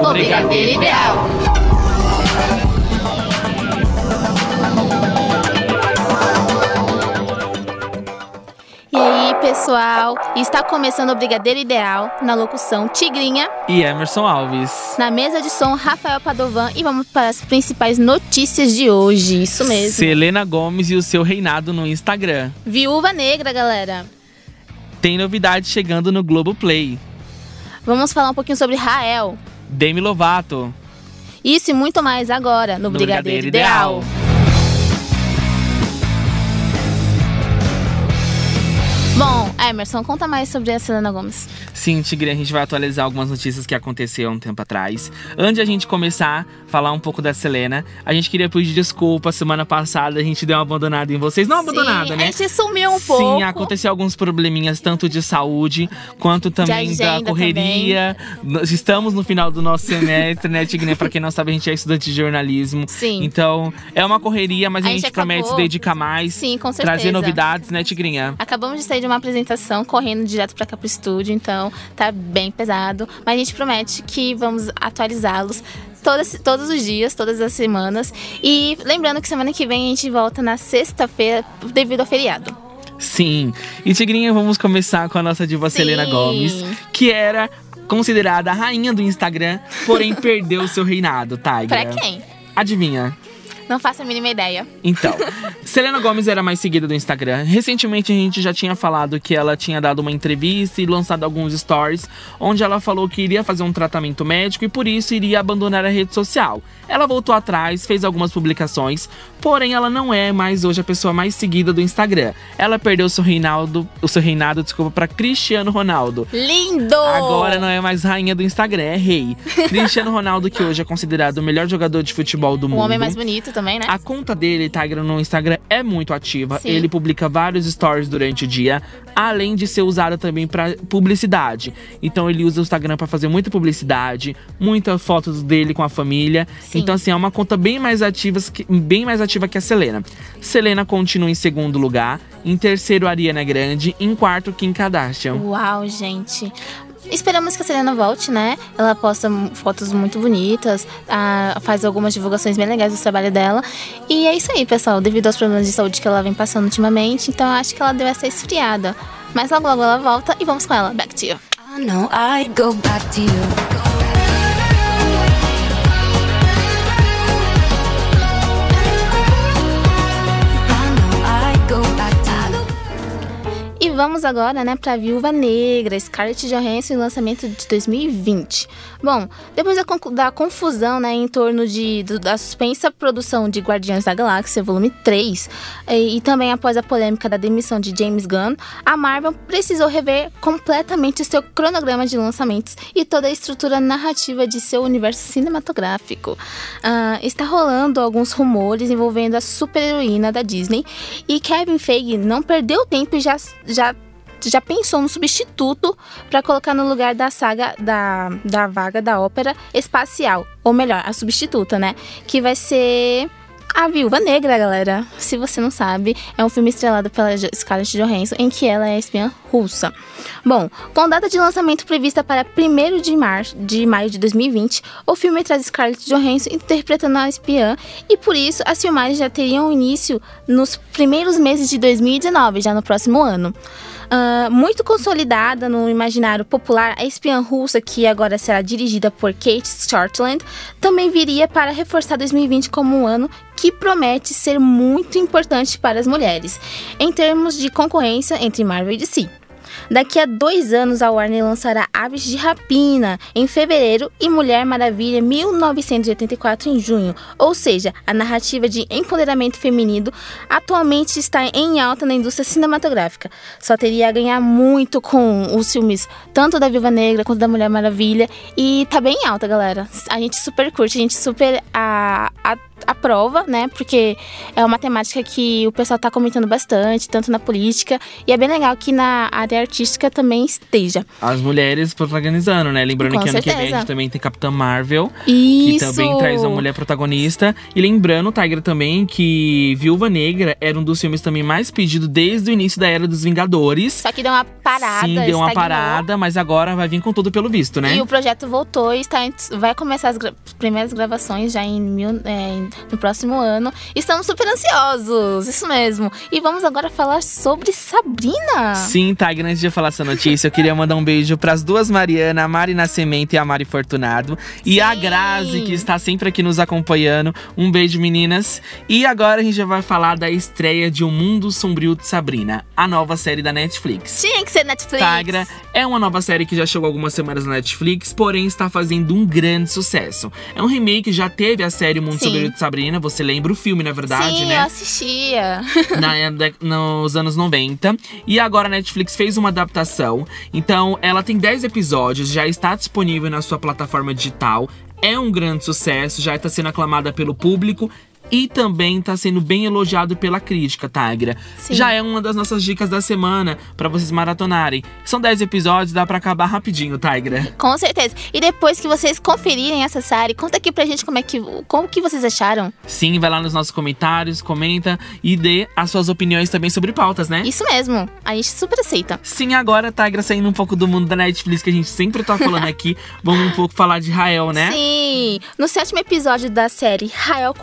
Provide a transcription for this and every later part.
O Brigadeiro Ideal. E aí, pessoal, está começando o Brigadeiro Ideal na locução Tigrinha, E Emerson Alves. na mesa de som Rafael Padovan e vamos para as principais notícias de hoje. Isso mesmo. Selena Gomes e o seu reinado no Instagram. Viúva Negra, galera. Tem novidade chegando no Globoplay. Vamos falar um pouquinho sobre Rael. Demi Lovato. Isso e muito mais agora no, No Brigadeiro, Brigadeiro Ideal. Ideal. Bom, Emerson, conta mais sobre a Selena Gomes. Sim, Tigre, a gente vai atualizar algumas notícias que aconteceram um tempo atrás. Antes de a gente começar a falar um pouco da Selena, a gente queria pedir desculpa. Semana passada a gente deu uma abandonada em vocês. Não abandonada, Sim, né? A gente sumiu um Sim, pouco. aconteceu alguns probleminhas, tanto de saúde quanto também da correria. Nós estamos no final do nosso semestre, né, Tigre? Pra quem não sabe, a gente é estudante de jornalismo. Sim. Então, é uma correria, mas a, A gente, gente promete acabou- se dedicar mais. Sim, com certeza. Trazer novidades, né, Tigrinha? Acabamos de sair de uma apresentação, correndo direto pra cá pro estúdio, então tá bem pesado. Mas a gente promete que vamos atualizá-los todas, todos os dias, todas as semanas. E lembrando que semana que vem a gente volta na sexta-feira devido ao feriado. Sim. E Tigrinha, vamos começar com a nossa diva Sim. Selena Gomes, que era considerada a rainha do Instagram, porém perdeu o seu reinado, Tigra. Pra quem? Adivinha? Não faço a mínima ideia. Então, Selena Gomes era mais seguida do Instagram. Recentemente a gente já tinha falado que ela tinha dado uma entrevista e lançado alguns stories onde ela falou que iria fazer um tratamento médico e por isso iria abandonar a rede social. Ela voltou atrás, fez algumas publicações, porém ela não é mais hoje a pessoa mais seguida do Instagram. Ela perdeu o seu reinado, o seu reinado, desculpa, para Cristiano Ronaldo. Lindo! Agora não é mais rainha do Instagram, é rei. Cristiano Ronaldo, que hoje é considerado o melhor jogador de futebol do O mundo. homem mais bonito também, né? A conta dele, Tiger, no Instagram é muito ativa. Sim. Ele publica vários stories durante o dia, além de ser usado também para publicidade. Então ele usa o Instagram para fazer muita publicidade, muitas fotos dele com a família. Sim. Então assim, é uma conta bem mais ativa que, bem mais ativa que a Selena. Selena continua em segundo lugar, em terceiro Ariana Grande, em quarto Kim Kardashian. Uau, gente. Esperamos que a Selena volte, né? Ela posta fotos muito bonitas, ah, faz algumas divulgações bem legais do trabalho dela. E é isso aí, pessoal. Devido aos problemas de saúde que ela vem passando ultimamente, então acho que ela deu essa esfriada. Mas logo logo ela volta e vamos com ela. Back to you. I know I'd go back to you. Vamos agora, né, pra Viúva Negra, Scarlett Johansson lançamento de 2020. Bom, depois da, da confusão, né, em torno de, do- da suspensa produção de Guardiões da Galáxia, volume 3, e, e também após a polêmica da demissão de James Gunn, a Marvel precisou rever completamente seu cronograma de lançamentos e toda a estrutura narrativa de seu universo cinematográfico. Ah, está rolando alguns rumores envolvendo a super-heroína da Disney e Kevin Feige não perdeu tempo e já, já, já pensou no substituto para colocar no lugar da saga da, da vaga da ópera espacial. Ou melhor, a substituta, né? Que vai ser. A Viúva Negra, galera. Se você não sabe, é um filme estrelado pela Scarlett Johansson em que ela é espiã russa. Bom, com data de lançamento prevista para 1 de, março, de maio de 2020, o filme traz Scarlett Johansson interpretando a espiã e por isso as filmagens já teriam início nos primeiros meses de 2019, já no próximo ano. Ah, muito consolidada no imaginário popular, a espiã russa, que agora será dirigida por Kate Shortland, também viria para reforçar 2020 como um ano que promete ser muito importante para as mulheres, em termos de concorrência entre Marvel e DC. Daqui a dois anos, a Warner lançará Aves de Rapina em fevereiro e Mulher Maravilha 1984 em junho. Ou seja, a narrativa de empoderamento feminino atualmente está em alta na indústria cinematográfica. Só teria a ganhar muito com os filmes tanto da Viúva Negra quanto da Mulher Maravilha. E tá bem alta, galera. A gente super curte, a gente super a, a- a prova, né? Porque é uma temática que o pessoal tá comentando bastante, tanto na política, e é bem legal que na área artística também esteja. As mulheres protagonizando, né? Lembrando Com que ano que vem a certeza. gente também tem Capitã Marvel. Isso! Que também traz a mulher protagonista. E lembrando, Tigra, também que Viúva Negra era um dos filmes também mais pedidos desde o início da Era dos Vingadores. Só que deu uma parada, Sim, deu uma parada, mas agora vai vir com tudo pelo visto, né? E o projeto voltou e está, vai começar as gra- primeiras gravações já em mil- é, em- no próximo ano. Estamos super ansiosos, isso mesmo. E vamos agora falar sobre Sabrina. Sim, Tigra, antes de eu falar essa notícia, eu queria mandar um beijo pras duas Mariana, a Mari Nascimento e a Mari Fortunado. E a Sim. Grazi, que está sempre aqui nos acompanhando. Um beijo, meninas. E agora a gente já vai falar da estreia de O Mundo Sombrio de Sabrina, a nova série da Netflix. Tinha que ser Netflix. Tigra é uma nova série que já chegou algumas semanas na Netflix, porém está fazendo um grande sucesso. É um remake, já teve a série O Mundo Sim. Sombrio de Sabrina, você lembra o filme, na verdade, Sim, né? eu assistia. na- nos anos 90. E agora a Netflix fez uma adaptação. Então ela tem 10 episódios, já está disponível na sua plataforma digital. É um grande sucesso, já está sendo aclamada pelo público. E também está sendo bem elogiado pela crítica, Tigra. Sim. Já é uma das nossas dicas da semana para vocês maratonarem. São 10 episódios, dá para acabar rapidinho, Tigra. Com certeza. E depois que vocês conferirem essa série, conta aqui pra gente como é que, como que vocês acharam. Sim, vai lá nos nossos comentários, comenta e dê as suas opiniões também sobre pautas, né? Isso mesmo. A gente super aceita. Sim, agora, Tigra, saindo um pouco do mundo da Netflix, que a gente sempre tá falando aqui, vamos um pouco falar de Rael, né? Sim! No sétimo episódio da série Rael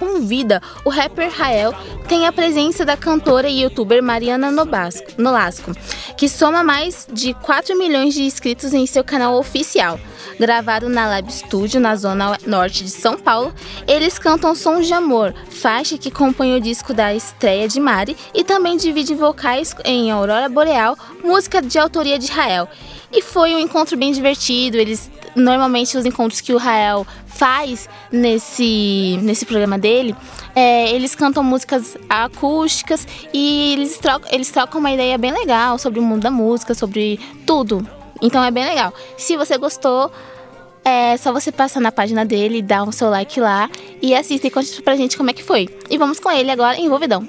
Convida, o rapper Rael tem a presença da cantora e youtuber Mariana Nobasco, Nolasco, que soma mais de 4 milhões de inscritos em seu canal oficial. Gravado na Lab Studio, na zona norte de São Paulo, eles cantam Sons de Amor, faixa que compõe o disco da estreia de Mari, e também divide vocais em Aurora Boreal, música de autoria de Rael. E foi um encontro bem divertido, eles normalmente os encontros que o Rael faz nesse, nesse programa dele, é, eles cantam músicas acústicas e eles trocam, eles trocam uma ideia bem legal sobre o mundo da música, sobre tudo. Então é bem legal. Se você gostou, é só você passar na página dele, dar o seu like lá e assista e conte pra gente como é que foi. E vamos com ele agora, envolvidão.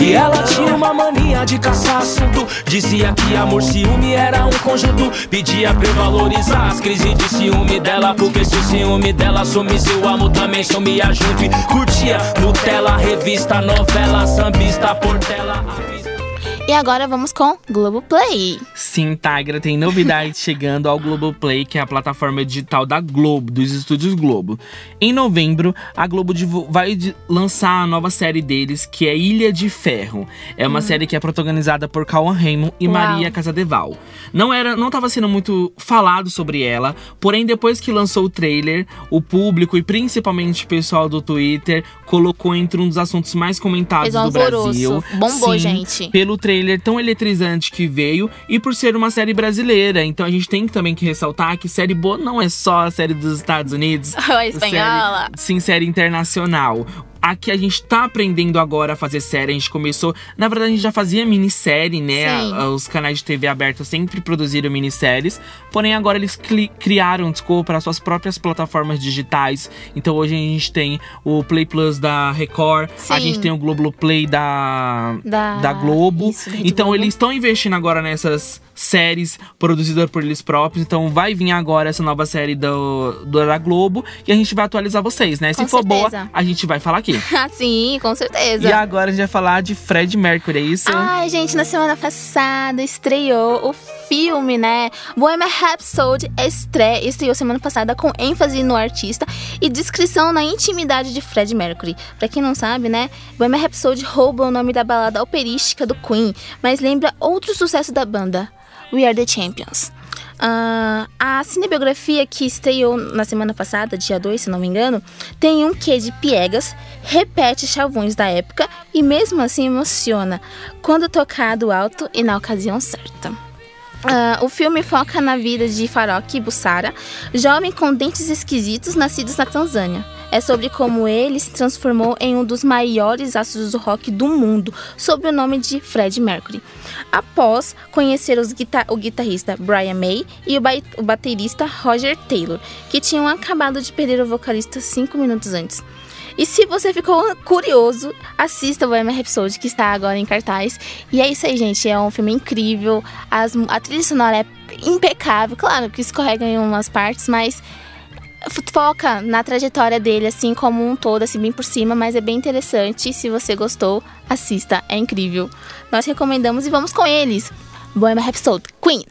E ela tinha uma mania de caçar assunto Dizia que amor, ciúme era um conjunto Pedia pra eu valorizar as crises de ciúme dela Porque se o ciúme dela sumisse, o amor também sumia junto E curtia Nutella, revista, novela, sambista, portela, E agora vamos com Globoplay. Sim, Tigra tem novidades chegando ao Globoplay, que é a plataforma digital da Globo, dos estúdios Globo. Em novembro, a Globo vai lançar a nova série deles, que é Ilha de Ferro. É uma série que é protagonizada por Cauã Raymond e Uau. Maria Casadeval. Não era, não estava sendo muito falado sobre ela, porém depois que lançou o trailer, o público e principalmente o pessoal do Twitter colocou entre um dos assuntos mais comentados Fez um do alvoroço. Brasil. Bombou, Sim, gente. pelo trailer tão eletrizante que veio e por ser uma série brasileira. Então a gente tem também que ressaltar que série boa não é só a série dos Estados Unidos. A espanhola. Série, sim, série internacional. Aqui a gente tá aprendendo agora a fazer série. A gente começou. Na verdade, a gente já fazia minissérie, né? A- Os canais de TV aberta sempre produziram minisséries. Porém, agora eles criaram, desculpa, para suas próprias plataformas digitais. Então hoje a gente tem o Play Plus da Record, a Sim. gente tem o Globo Play da, Da- da Globo. isso, então Globo. eles estão investindo agora nessas séries produzidas por eles próprios. Então vai vir agora essa nova série do, do da Globo e a gente vai atualizar vocês, né? Se Com for certeza. boa, a gente vai falar aqui. Ah, sim, com certeza. e agora a gente vai falar de Fred Mercury, é isso? Ai, gente, na semana passada estreou o filme, né? Bohemian Rhapsody estre... estreou semana passada com ênfase no artista e descrição na intimidade de Fred Mercury. Pra quem não sabe, né? Bohemian Rhapsody rouba o nome da balada operística do Queen, mas lembra outro sucesso da banda, We Are The Champions. Ah, a cinebiografia que estreou na semana passada, dia 2, se não me engano, tem um quê de piegas, repete chavões da época e mesmo assim emociona quando tocado alto e na ocasião certa. Ah, o filme foca na vida de Farouk Bussara, jovem com dentes esquisitos nascidos na Tanzânia. É sobre como ele se transformou em um dos maiores astros do rock do mundo, sob o nome de Fred Mercury. Após conhecer guita- o guitarrista Brian May e o, ba- o baterista Roger Taylor, que tinham acabado de perder o vocalista cinco minutos antes. E se você ficou curioso, assista o Bohemian Rhapsody, que está agora em cartaz. E é isso aí, gente. É um filme incrível. As, a trilha sonora é impecável. Claro que escorrega em umas partes, mas foca na trajetória dele, assim, como um todo, assim, bem por cima, mas é bem interessante. Se você gostou, assista, é incrível. Nós recomendamos e vamos com eles. Bohemian Rhapsody, Queen.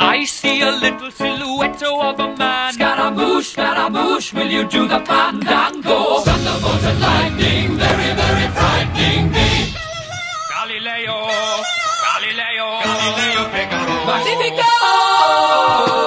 I see a little silhouette of a man. Scaramouche, Scaramouche, will you do the fandango? Thunderbolt and lightning, very, very frightening me. Galileo, Galileo, Galileo Figaro. Magnifico!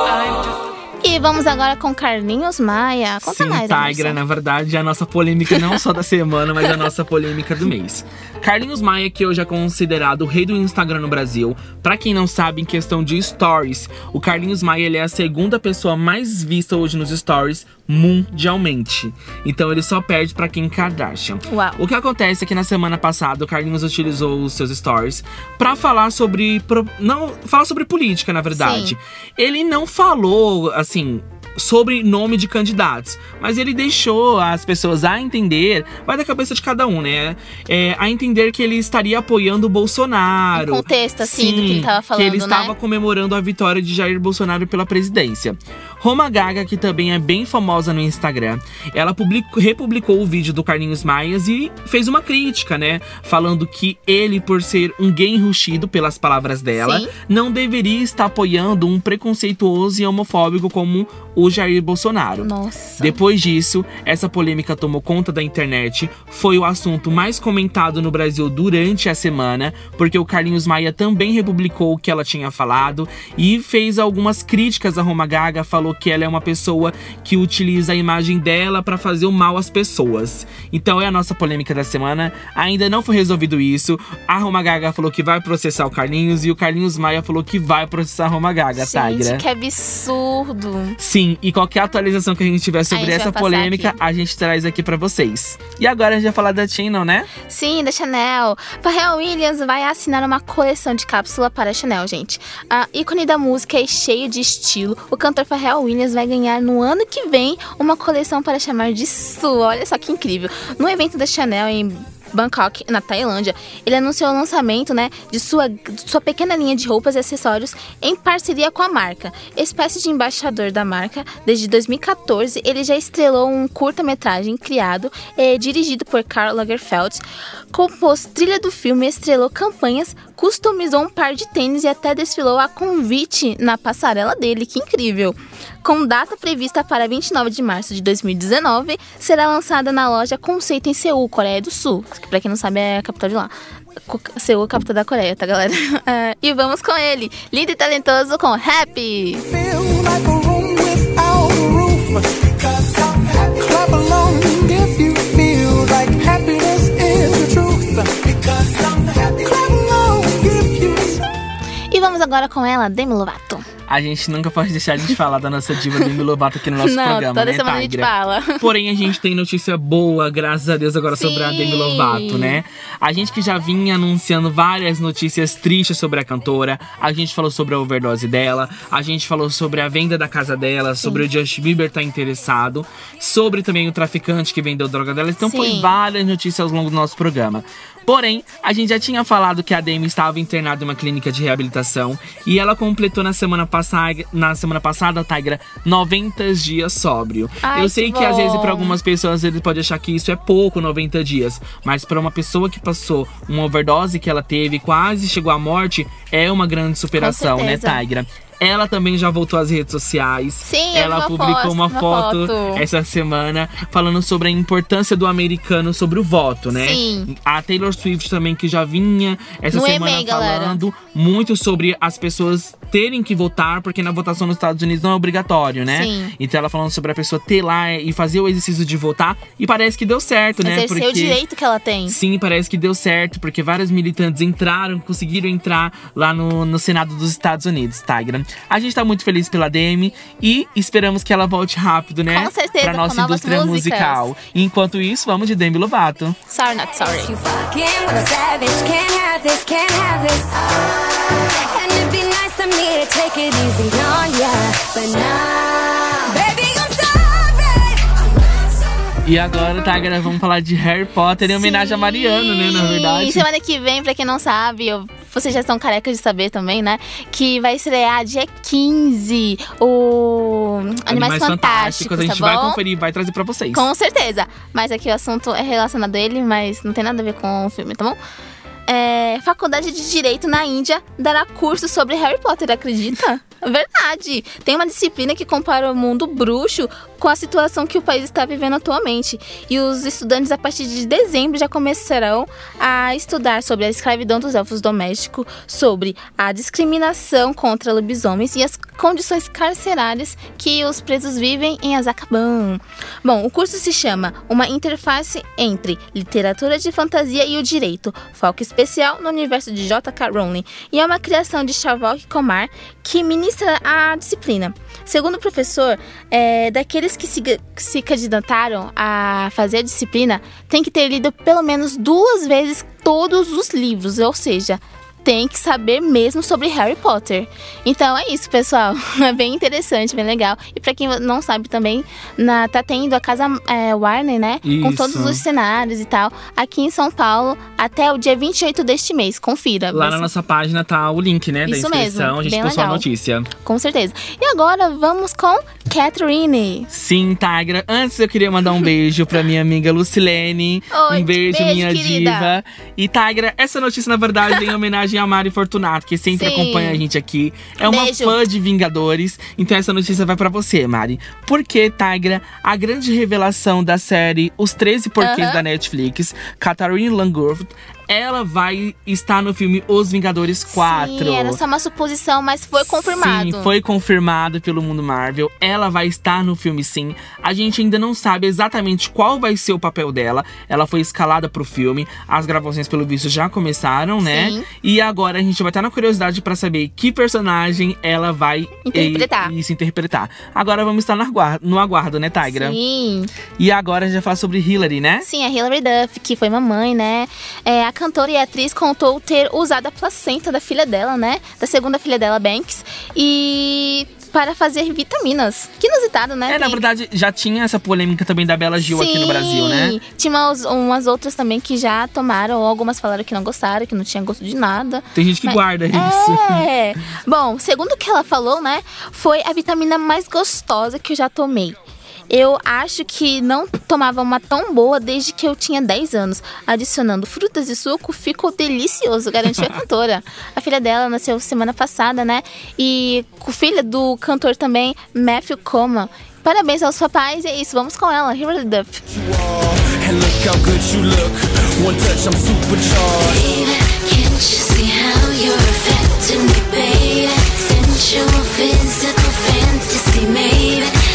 Vamos agora com Carlinhos Maia. Conta Sim, mais, Tigra, na verdade, é a nossa polêmica não só da semana, mas a nossa polêmica do mês. Carlinhos Maia, que hoje é considerado o rei do Instagram no Brasil. Pra quem não sabe, em questão de stories, o Carlinhos Maia ele é a segunda pessoa mais vista hoje nos stories mundialmente. Então ele só perde pra Kim Kardashian. Uau. O que acontece é que na semana passada o Carlinhos utilizou os seus stories pra falar sobre pro- não falar sobre política, na verdade. Ele não falou assim sobre nome de candidatos, mas ele deixou as pessoas a entender, vai da cabeça de cada um, né? É, a entender que ele estaria apoiando o Bolsonaro. Contexto, assim, do que ele tava Que ele falando, né? estava comemorando a vitória de Jair Bolsonaro pela presidência. Roma Gaga, que também é bem famosa no Instagram, ela publicou- republicou o vídeo do Carlinhos Maias e fez uma crítica, né? Falando que ele, por ser um gay enrustido, pelas palavras dela, Sim. não deveria estar apoiando um preconceituoso e homofóbico como o Jair Bolsonaro. Nossa. Depois disso, essa polêmica tomou conta da internet, foi o assunto mais comentado no Brasil durante a semana, porque o Carlinhos Maia também republicou o que ela tinha falado e fez algumas críticas a Roma Gaga, falou que ela é uma pessoa que utiliza a imagem dela para fazer o mal às pessoas. Então é a nossa polêmica da semana. Ainda não foi resolvido isso. A Roma Gaga falou que vai processar o Carlinhos e o Carlinhos Maia falou que vai processar a Roma Gaga, Gente, que absurdo. Sim, e qualquer atualização que a gente tiver sobre gente essa polêmica, aqui. a gente traz aqui pra vocês. E agora a gente vai falar da Chino, né? Sim, da Chanel. Pharrell Williams vai assinar uma coleção de cápsula para a Chanel, gente. A ícone da música e cheio de estilo, o cantor Pharrell Williams vai ganhar no ano que vem uma coleção para chamar de sua. Olha só que incrível. No evento da Chanel em Bangkok, na Tailândia, ele anunciou o lançamento né, de, sua, de sua pequena linha de roupas e acessórios em parceria com a marca. Espécie de embaixador da marca, desde 2014, ele já estrelou um curta-metragem criado e dirigido por Karl Lagerfeld, compôs trilha do filme, estrelou campanhas, customizou um par de tênis e até desfilou a convite na passarela dele. Que incrível! Com data prevista para 29 de março de 2019, será lançada na loja Conceito em Seul, Coreia do Sul. Que pra quem não sabe é a capital de lá. Seul, a capital da Coreia, tá, galera? É, e vamos com ele, lindo e talentoso com Happy! feel like a room without a roof. Clap along if agora com ela, Demi Lovato. A gente nunca pode deixar de falar da nossa diva Demi Lovato aqui no nosso não, programa, toda né, semana a gente fala. Porém, a gente tem notícia boa, graças a Deus, agora sobre a Sim. Demi Lovato, né? A gente que já vinha anunciando várias notícias tristes sobre a cantora. A gente falou sobre a overdose dela. A gente falou sobre a venda da casa dela, sobre o Justin Bieber estar interessado. Sobre também o traficante que vendeu droga dela. Então, foi Sim. várias notícias ao longo do nosso programa. Porém, a gente já tinha falado que a Demi estava internada em uma clínica de reabilitação e ela completou na semana passada, na semana passada, Tigra, 90 dias sóbrio. Ai, Eu sei que que, às vezes para algumas pessoas ele pode achar que isso é pouco, 90 dias, mas para uma pessoa que passou uma overdose que ela teve, quase chegou à morte, é uma grande superação, né. Tigra? Ela também já voltou às redes sociais. Sim, eu ela uma publicou foto, uma uma foto, foto. essa semana falando sobre a importância do americano sobre o voto, né? Sim. A Taylor Swift também, que já vinha essa No semana EMA, galera. falando muito sobre as pessoas terem que votar, porque na votação nos Estados Unidos não é obrigatório, né? Sim. Então ela falando sobre a pessoa ter lá e fazer o exercício de votar. E parece que deu certo, né? Exercer o direito que ela tem. Sim, parece que deu certo, porque vários militantes entraram, conseguiram entrar lá no, no Senado dos Estados Unidos, Tigra. A gente tá muito feliz pela Demi e esperamos que ela volte rápido, né? Com certeza, pra nossa indústria músicas. musical. Enquanto isso, vamos de Demi Lovato. Sorry, not sorry. You E agora, Tagra, vamos falar de Harry Potter em homenagem a Mariana, né? Na verdade. Semana que vem, pra quem não sabe, eu- vocês já estão carecas de saber também, né? Que vai estrear dia 15 o Animais, Fantásticos, a gente tá vai conferir e vai trazer pra vocês. Com certeza. Mas aqui o assunto é relacionado a ele, mas não tem nada a ver com o filme, tá bom? É, Faculdade de Direito na Índia dará curso sobre Harry Potter, acredita? Verdade! Tem uma disciplina que compara o mundo bruxo com a situação que o país está vivendo atualmente. E os estudantes, a partir de dezembro, já começarão a estudar sobre a escravidão dos elfos domésticos, sobre a discriminação contra lobisomens e as condições carcerárias que os presos vivem em Azkaban. Bom, o curso se chama Uma Interface entre Literatura de Fantasia e o Direito, foco especial no universo de J.K. Rowling, e é uma criação de Shavok Komar que ministra a disciplina. Segundo o professor, é, daqueles que se, se candidataram a fazer a disciplina, tem que ter lido pelo menos duas vezes todos os livros, ou seja, tem que saber mesmo sobre Harry Potter. Então é isso, pessoal. É bem interessante, bem legal. E pra quem não sabe também, na, tá tendo a casa é, Warner, né? Com Isso. todos os cenários e tal, aqui em São Paulo, até o dia 28 deste mês. Confira. Lá Vai na nossa página tá o link, né? Da Isso inscrição. mesmo, a gente bem postou a notícia. Com certeza. E agora vamos com Catherine. Sim, Tagra. Antes eu queria mandar um beijo pra minha amiga Lucilene. Oi, um beijo, beijo, minha querida. diva. E Tagra, essa notícia, na verdade, é em homenagem a Mari Fortunato, que sempre Sim. acompanha a gente aqui. É uma Beijo. fã de Vingadores. Então essa notícia vai pra você, Mari. Porque, Tagra, a grande revelação da série Os 13 Porquês Aham. da Netflix, Catherine Langford, ela vai estar no filme Os Vingadores 4. Sim, era só uma suposição, mas foi confirmado. Sim, foi confirmado pelo mundo Marvel. Ela vai estar no filme sim. A gente ainda não sabe exatamente qual vai ser o papel dela. Ela foi escalada pro filme. As gravações, pelo visto, já começaram, né? Sim. E agora a gente vai estar na curiosidade pra saber que personagem ela vai Interpretar. E, e se interpretar. Agora vamos estar no aguardo, no aguardo né, Tigra? Sim. E agora a gente vai falar sobre Hillary, né? Sim, a Hilary Duff, que foi mamãe, né? É, a cantora e atriz contou ter usado a placenta da filha dela, né? Da segunda filha dela, Banks. E para fazer vitaminas. Que inusitado, né? É, na Tem- verdade, já tinha essa polêmica também da Bela Gil aqui no Brasil, né? Sim, Tinha umas, umas outras também que já tomaram, algumas falaram que não gostaram, que não tinha gosto de nada. Tem gente que Mas- guarda isso. É. Bom, segundo o que ela falou, né, foi a vitamina mais gostosa que eu já tomei. Eu acho que não tomava uma tão boa desde que eu tinha 10 anos. Adicionando frutas e suco, ficou delicioso, garantiu a cantora. A filha dela nasceu semana passada, né? E com filha do cantor também, Matthew Coma. Parabéns aos papais, e é isso, vamos com ela, affecting me, baby? Sensual, physical fantasy, maybe.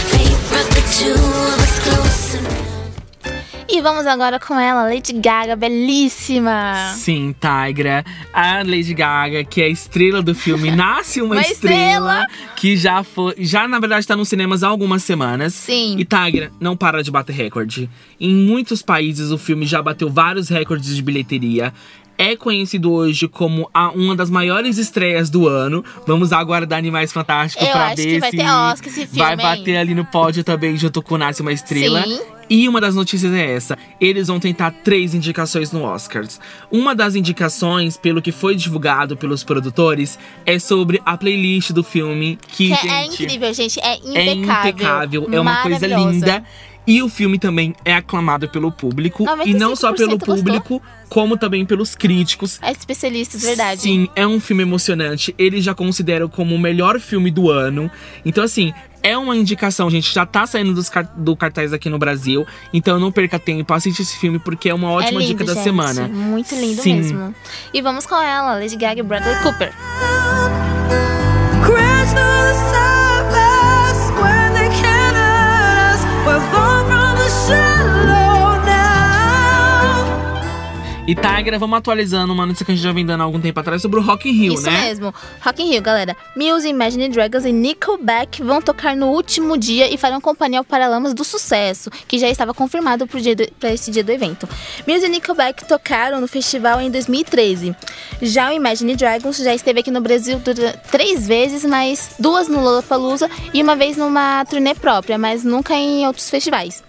E vamos agora com ela, Lady Gaga, belíssima. Sim, Tigra. A Lady Gaga, que é a estrela do filme, nasce uma, Uma estrela, estrela. que já foi. Já, na verdade, tá nos cinemas há algumas semanas. Sim. E Tigra não para de bater recorde. Em muitos países, o filme já bateu vários recordes de bilheteria. É conhecido hoje como a- uma das maiores estreias do ano. Vamos aguardar Animais Fantásticos Eu pra acho ver que vai se ter Oscar esse filme, vai hein? bater ali no pódio também junto com Nasce uma Estrela. Sim. E uma das notícias é essa: eles vão tentar três indicações no Oscars. Uma das indicações, pelo que foi divulgado pelos produtores, é sobre a playlist do filme, que, Que é- é gente, incrível, gente. É é impecável. impecável, é uma coisa linda. E o filme também é aclamado pelo público. E não só pelo 95% gostou. público, como também pelos críticos. É especialistas, verdade. Sim, é um filme emocionante. Eles já consideram como o melhor filme do ano. Então, assim, é uma indicação, gente. Já tá saindo dos do cartaz aqui no Brasil. Então não perca tempo, assiste esse filme, porque é uma ótima é lindo, dica da gente. semana. Muito lindo Sim. mesmo. E vamos com ela, Lady Gaga e Bradley Cooper. E Tigra, vamos atualizando uma notícia que a gente já vem dando há algum tempo atrás sobre o Rock in Rio, Isso né? mesmo. Rock in Rio, galera. Muse, Imagine Dragons e Nickelback vão tocar no último dia e farão companhia ao Paralamas do Sucesso, que já estava confirmado para esse dia do evento. Muse e Nickelback tocaram no festival em 2013. Já o Imagine Dragons já esteve aqui no Brasil três vezes, mas duas no Lollapalooza e uma vez numa turnê própria, mas nunca em outros festivais.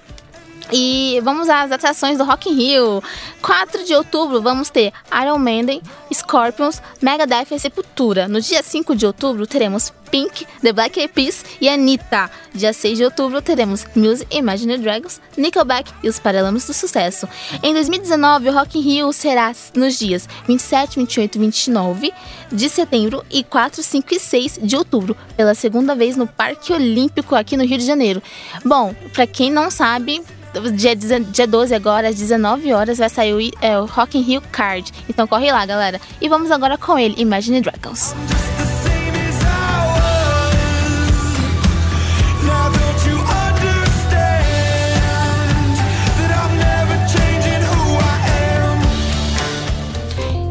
E vamos às atrações do Rock in Rio. 4 de outubro vamos ter Iron Maiden, Scorpions, Megadeth e Sepultura. No dia 5 de outubro teremos Pink, The Black Eyed Peas e Anitta. Dia 6 de outubro teremos Muse, Imagine Dragons, Nickelback e os Paralamas do Sucesso. Em 2019, o Rock in Rio será nos dias 27, 28 e 29 de setembro e 4, 5 e 6 de outubro, pela segunda vez no Parque Olímpico aqui no Rio de Janeiro. Bom, pra quem não sabe, dia, dia 12 agora, às 19 horas, vai sair o, é, o Rock in Rio Card. Então corre lá, galera. E vamos agora com ele, Imagine Dragons.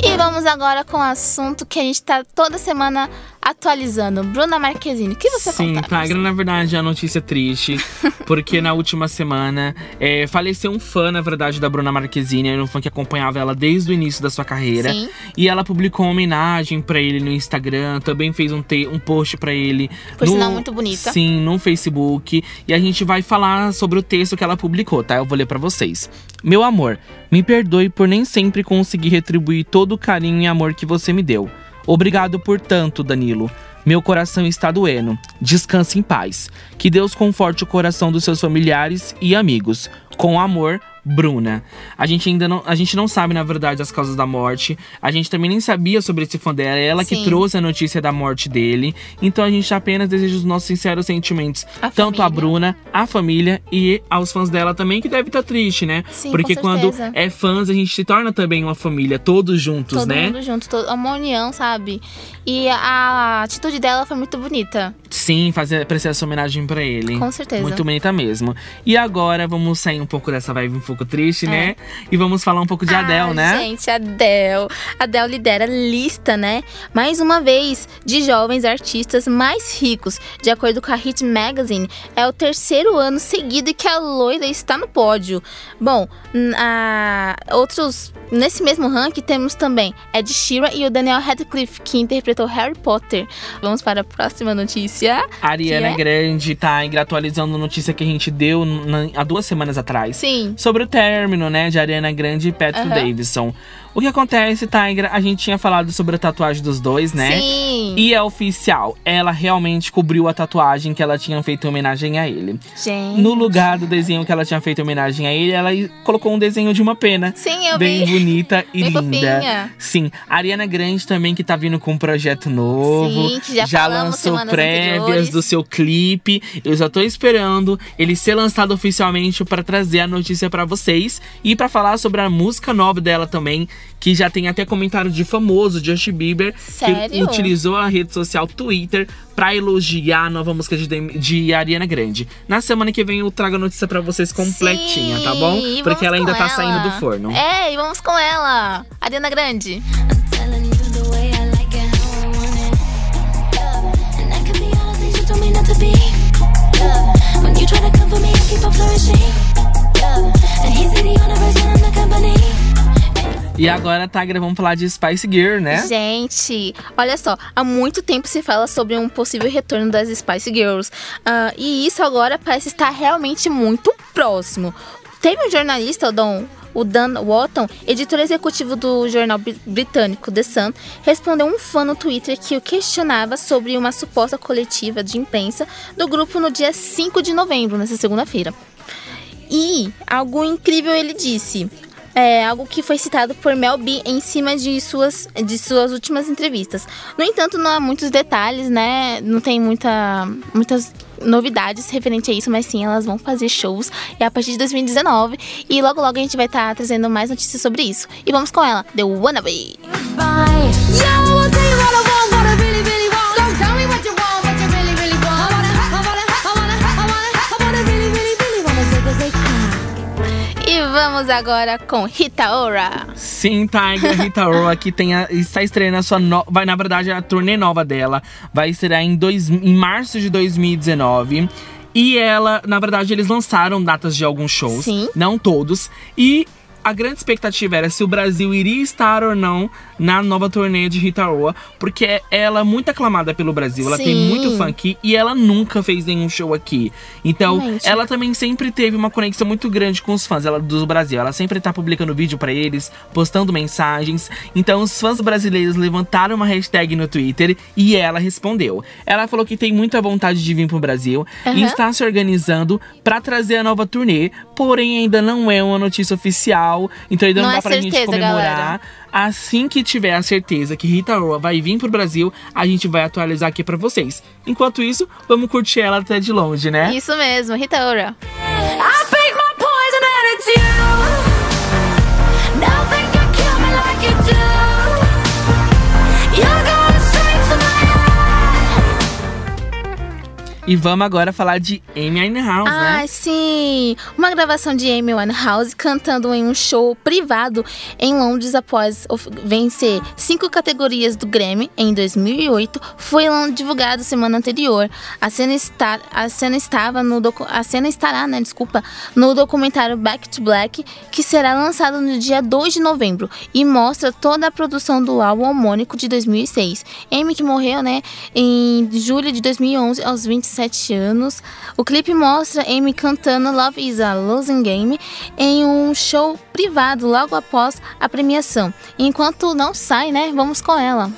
E vamos agora com o assunto que a gente tá toda semana atualizando. Bruna Marquezine, o que você Sim, conta? Tigra, na verdade, a notícia é triste. porque na última semana é, faleceu um fã, na verdade, da Bruna Marquezine. Era um fã que acompanhava ela desde o início da sua carreira. Sim. E ela publicou uma homenagem pra ele no Instagram. Também fez um, te um post pra ele. Por no, sinal, muito bonita. Sim, no Facebook. E a gente vai falar sobre o texto que ela publicou, tá? Eu vou ler pra vocês. Meu amor, me perdoe por nem sempre conseguir retribuir todo o carinho e amor que você me deu. Obrigado por tanto, Danilo. Meu coração está doendo. Descanse em paz. Que Deus conforte o coração dos seus familiares e amigos. Com amor, Bruna. A gente ainda não, a gente não sabe na verdade as causas da morte. A gente também nem sabia sobre esse fã dela. É ela que Sim. trouxe a notícia da morte dele. Então a gente apenas deseja os nossos sinceros sentimentos, A tanto à família. Bruna, à família e aos fãs dela também, que deve estar triste, né? Sim, Porque quando é fãs, a gente se torna também uma família, todos juntos, Todo né? mundo junto, todo, uma união, sabe? E a atitude dela foi muito bonita. Sim, fazer prestar essa homenagem pra ele. Com certeza. Muito bonita mesmo. E agora vamos sair um pouco dessa vibe pouco triste, né? E vamos falar um pouco de Adele, ah, né? Gente, Adele. Adele lidera a lista, né? Mais uma vez, de jovens artistas mais ricos. De acordo com a Hit Magazine, é o terceiro ano seguido que a loira está no pódio. Bom, a- outros. Nesse mesmo ranking temos também Ed Sheeran e o Daniel Radcliffe, que interpretou Harry Potter. Vamos para a próxima notícia. Ariana é? Grande tá atualizando notícia que a gente deu na- há duas semanas atrás. Sim. Sobre o término, né, de Ariana Grande e Patrick Aham. Davidson. O que acontece, Tigra? A gente tinha falado sobre a tatuagem dos dois, né? Sim. E é oficial. Ela realmente cobriu a tatuagem que ela tinha feito em homenagem a ele. Gente. No lugar do desenho que ela tinha feito em homenagem a ele, ela colocou um desenho de uma pena. Sim, eu Bem vi. bonita e Bem linda. fofinha. Sim. A Ariana Grande também, que tá vindo com um projeto novo. Sim, que já falamos lançou prévias anteriores. do seu clipe. Eu já tô esperando ele ser lançado oficialmente pra trazer a notícia pra vocês. E pra falar sobre a música nova dela também. Que já tem até comentário de famoso, Justin Bieber. Que Sério? utilizou a rede social Twitter pra elogiar a nova música de, de Ariana Grande. Na semana que vem eu trago a notícia pra vocês completinha, tá bom? Sim, Porque ela ainda com tá ela. saindo do forno. É, e vamos com ela. Ariana Grande. When you try to come for me, I keep on flourishing. Yeah. And he's the universe and I'm the company. E agora, Tagra, vamos falar de Spice Girl, né? Gente, olha só, há muito tempo se fala sobre um possível retorno das Spice Girls. Ah, e isso agora parece estar realmente muito próximo. Teve um jornalista, o Don, o Dan Walton, editor executivo do jornal bri- britânico The Sun, respondeu um fã no Twitter que o questionava sobre uma suposta coletiva de imprensa do grupo no dia 5 de novembro, nessa segunda-feira. E algo incrível ele disse. É algo que foi citado por Mel B em cima de suas, de suas últimas entrevistas. No entanto, não há muitos detalhes, né? Não tem muita, muitas novidades referente a isso, mas sim, elas vão fazer shows a partir de 2019. E logo logo a gente vai estar trazendo mais notícias sobre isso. E vamos com ela, The Wannabe. Bye. Yo, I'll vamos agora com Rita Ora. Sim, Tiger Rita Ora que tem a, está estreando a sua no, vai na verdade a turnê nova dela vai estrear em, dois, em março de 2019 e ela na verdade eles lançaram datas de alguns shows, Sim. não todos e a grande expectativa era se o Brasil iria estar ou não na nova turnê de Rita Ora, porque ela é muito aclamada pelo Brasil, ela tem Sim. muito fã aqui e ela nunca fez nenhum show aqui. Então, Realmente. ela também sempre teve uma conexão muito grande com os fãs ela, do Brasil. Ela sempre tá publicando vídeo pra eles, postando mensagens. Então, os fãs brasileiros levantaram uma hashtag no Twitter e ela respondeu. Ela falou que tem muita vontade de vir pro Brasil e Aham. está se organizando pra trazer a nova turnê, porém ainda não é uma notícia oficial, então ainda não, Não dá é pra gente certeza, comemorar. galera. Assim que tiver a certeza que Rita Ora vai vir pro Brasil, a gente vai atualizar aqui pra vocês. Enquanto isso, vamos curtir ela até de longe, né? Isso mesmo, Rita Ora. I E vamos agora falar de Amy Winehouse, Ah, né? sim! Uma gravação de Amy Winehouse cantando em um show privado em Londres após vencer cinco categorias do Grammy em 2008 foi divulgado semana anterior. A cena, está, a cena estava no a cena estará, né, desculpa, no documentário Back to Black que será lançado no dia 2 de novembro e mostra toda a produção do álbum homônico de 2006. Amy que morreu, né, em julho de 2011 aos 27 anos. O clipe mostra Amy cantando Love is a Losing Game em um show privado logo após a premiação. Enquanto não sai, né, vamos com ela.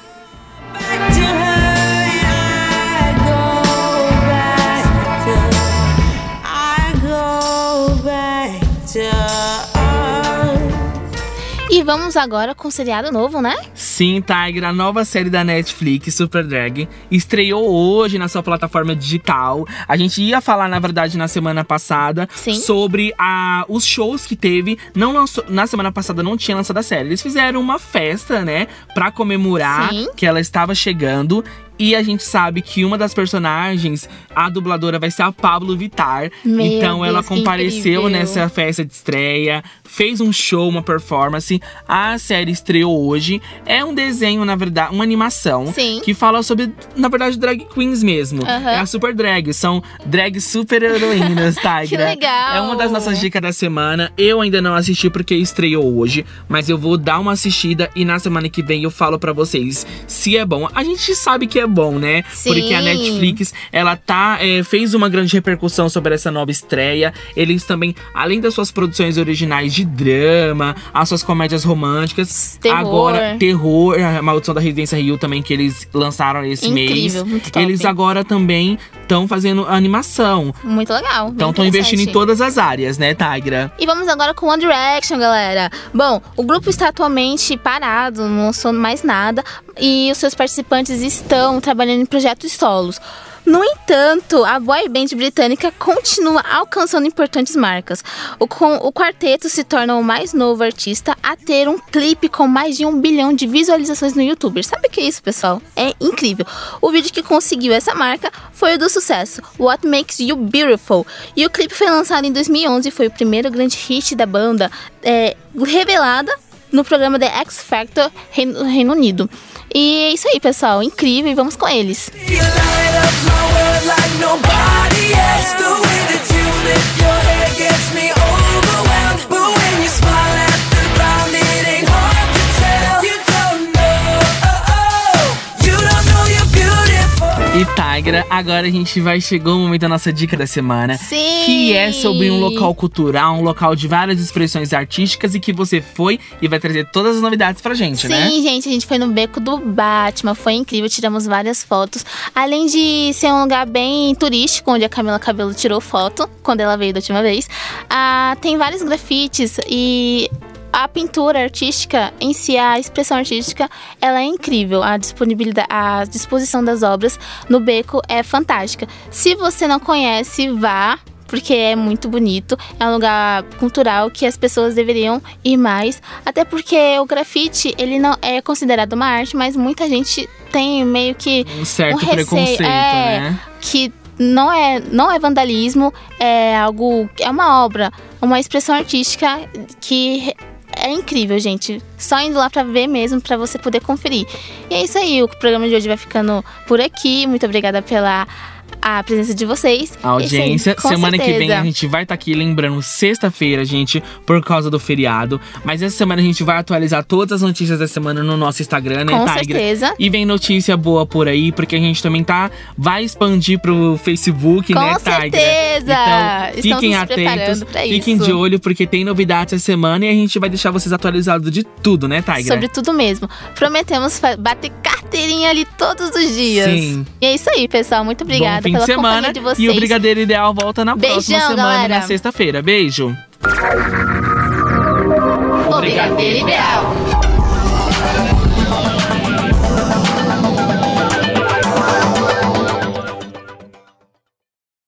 E vamos agora com o seriado novo, né? Sim, Tiger, a nova série da Netflix, Super Drag, estreou hoje na sua plataforma digital. A gente ia falar, na verdade, na semana passada Sim. sobre a, os shows que teve. Não lançou- na semana passada não tinha lançado a série. Eles fizeram uma festa, né, pra comemorar Sim. que ela estava chegando. E a gente sabe que uma das personagens, a dubladora, vai ser a Pablo Vittar. Meu então ela Deus, que compareceu nessa festa de estreia, fez um show, uma performance. A série estreou hoje. É um desenho, na verdade, uma animação Sim. que fala sobre, na verdade, drag queens mesmo. É a super drag, são drag super heroínas, Tigra. Que legal. É uma das nossas dicas da semana. Eu ainda não assisti porque estreou hoje, mas eu vou dar uma assistida e na semana que vem eu falo pra vocês se é bom. A gente sabe que é bom, né? Sim. Porque a Netflix, ela tá é, fez uma grande repercussão sobre essa nova estreia. Eles também, além das suas produções originais de drama, as suas comédias românticas, Terror. agora terror, a Maldição da Residência Rio também que eles lançaram esse Incrível, mês. muito top. Eles agora também estão fazendo animação. Muito legal. Então estão investindo em todas as áreas, né, Tigra? E vamos agora com One Direction, galera. Bom, o grupo está atualmente parado, não lançou mais nada, e os seus participantes estão trabalhando em projetos solos. No entanto, a boy band britânica continua alcançando importantes marcas. O, com- o quarteto se torna o mais novo artista a ter um clipe com mais de um bilhão de visualizações no YouTube. Sabe o que é isso, pessoal? É incrível. O vídeo que conseguiu essa marca foi o do sucesso What Makes You Beautiful. E o clipe foi lançado em 2011 e foi o primeiro grande hit da banda é, revelada no programa The X Factor Reino, Reino Unido. E é isso aí, pessoal. Incrível vamos com eles. You agora a gente vai chegou o momento da nossa dica da semana. Sim! Que é sobre um local cultural, um local de várias expressões artísticas e que você foi e vai trazer todas as novidades pra gente, Sim, né? gente, a gente foi no beco do Batman, foi incrível, tiramos várias fotos. Além de ser um lugar bem turístico, onde a Camila Cabelo tirou foto quando ela veio da última vez, ah, tem vários grafites e a pintura artística em si, a expressão artística, ela é incrível. A disponibilidade, a disposição das obras no beco é fantástica. Se você não conhece, vá porque é muito bonito. É um lugar cultural que as pessoas deveriam ir mais, até porque o grafite ele não é considerado uma arte, mas muita gente tem meio que Um certo um receio, preconceito, é, né? que não é não é vandalismo, é algo é uma obra, uma expressão artística que é incrível, gente. Só indo lá pra ver mesmo, pra você poder conferir. E é isso aí, o programa de hoje vai ficando por aqui. Muito obrigada pela a presença de vocês. A audiência. Sim, com semana que vem certeza. a gente vai estar aqui lembrando sexta-feira, gente, por causa do feriado. Mas essa semana a gente vai atualizar todas as notícias da semana no nosso Instagram, né, Com Tigra? certeza. E vem notícia boa por aí, porque a gente também tá. Vai expandir pro Facebook, Com né, Tigra? certeza! Então, fiquem atentos, fiquem de olho, porque tem novidades essa semana e a gente vai deixar vocês atualizados de tudo, né, Tigra? Sobre tudo mesmo. Prometemos bater carteirinha ali todos os dias. Sim. E é isso aí, pessoal. Muito obrigada Bom fim pela de semana. de vocês. E o Brigadeiro Ideal volta na próxima Beijão, semana, galera. na sexta-feira. Beijo. O Brigadeiro Ideal.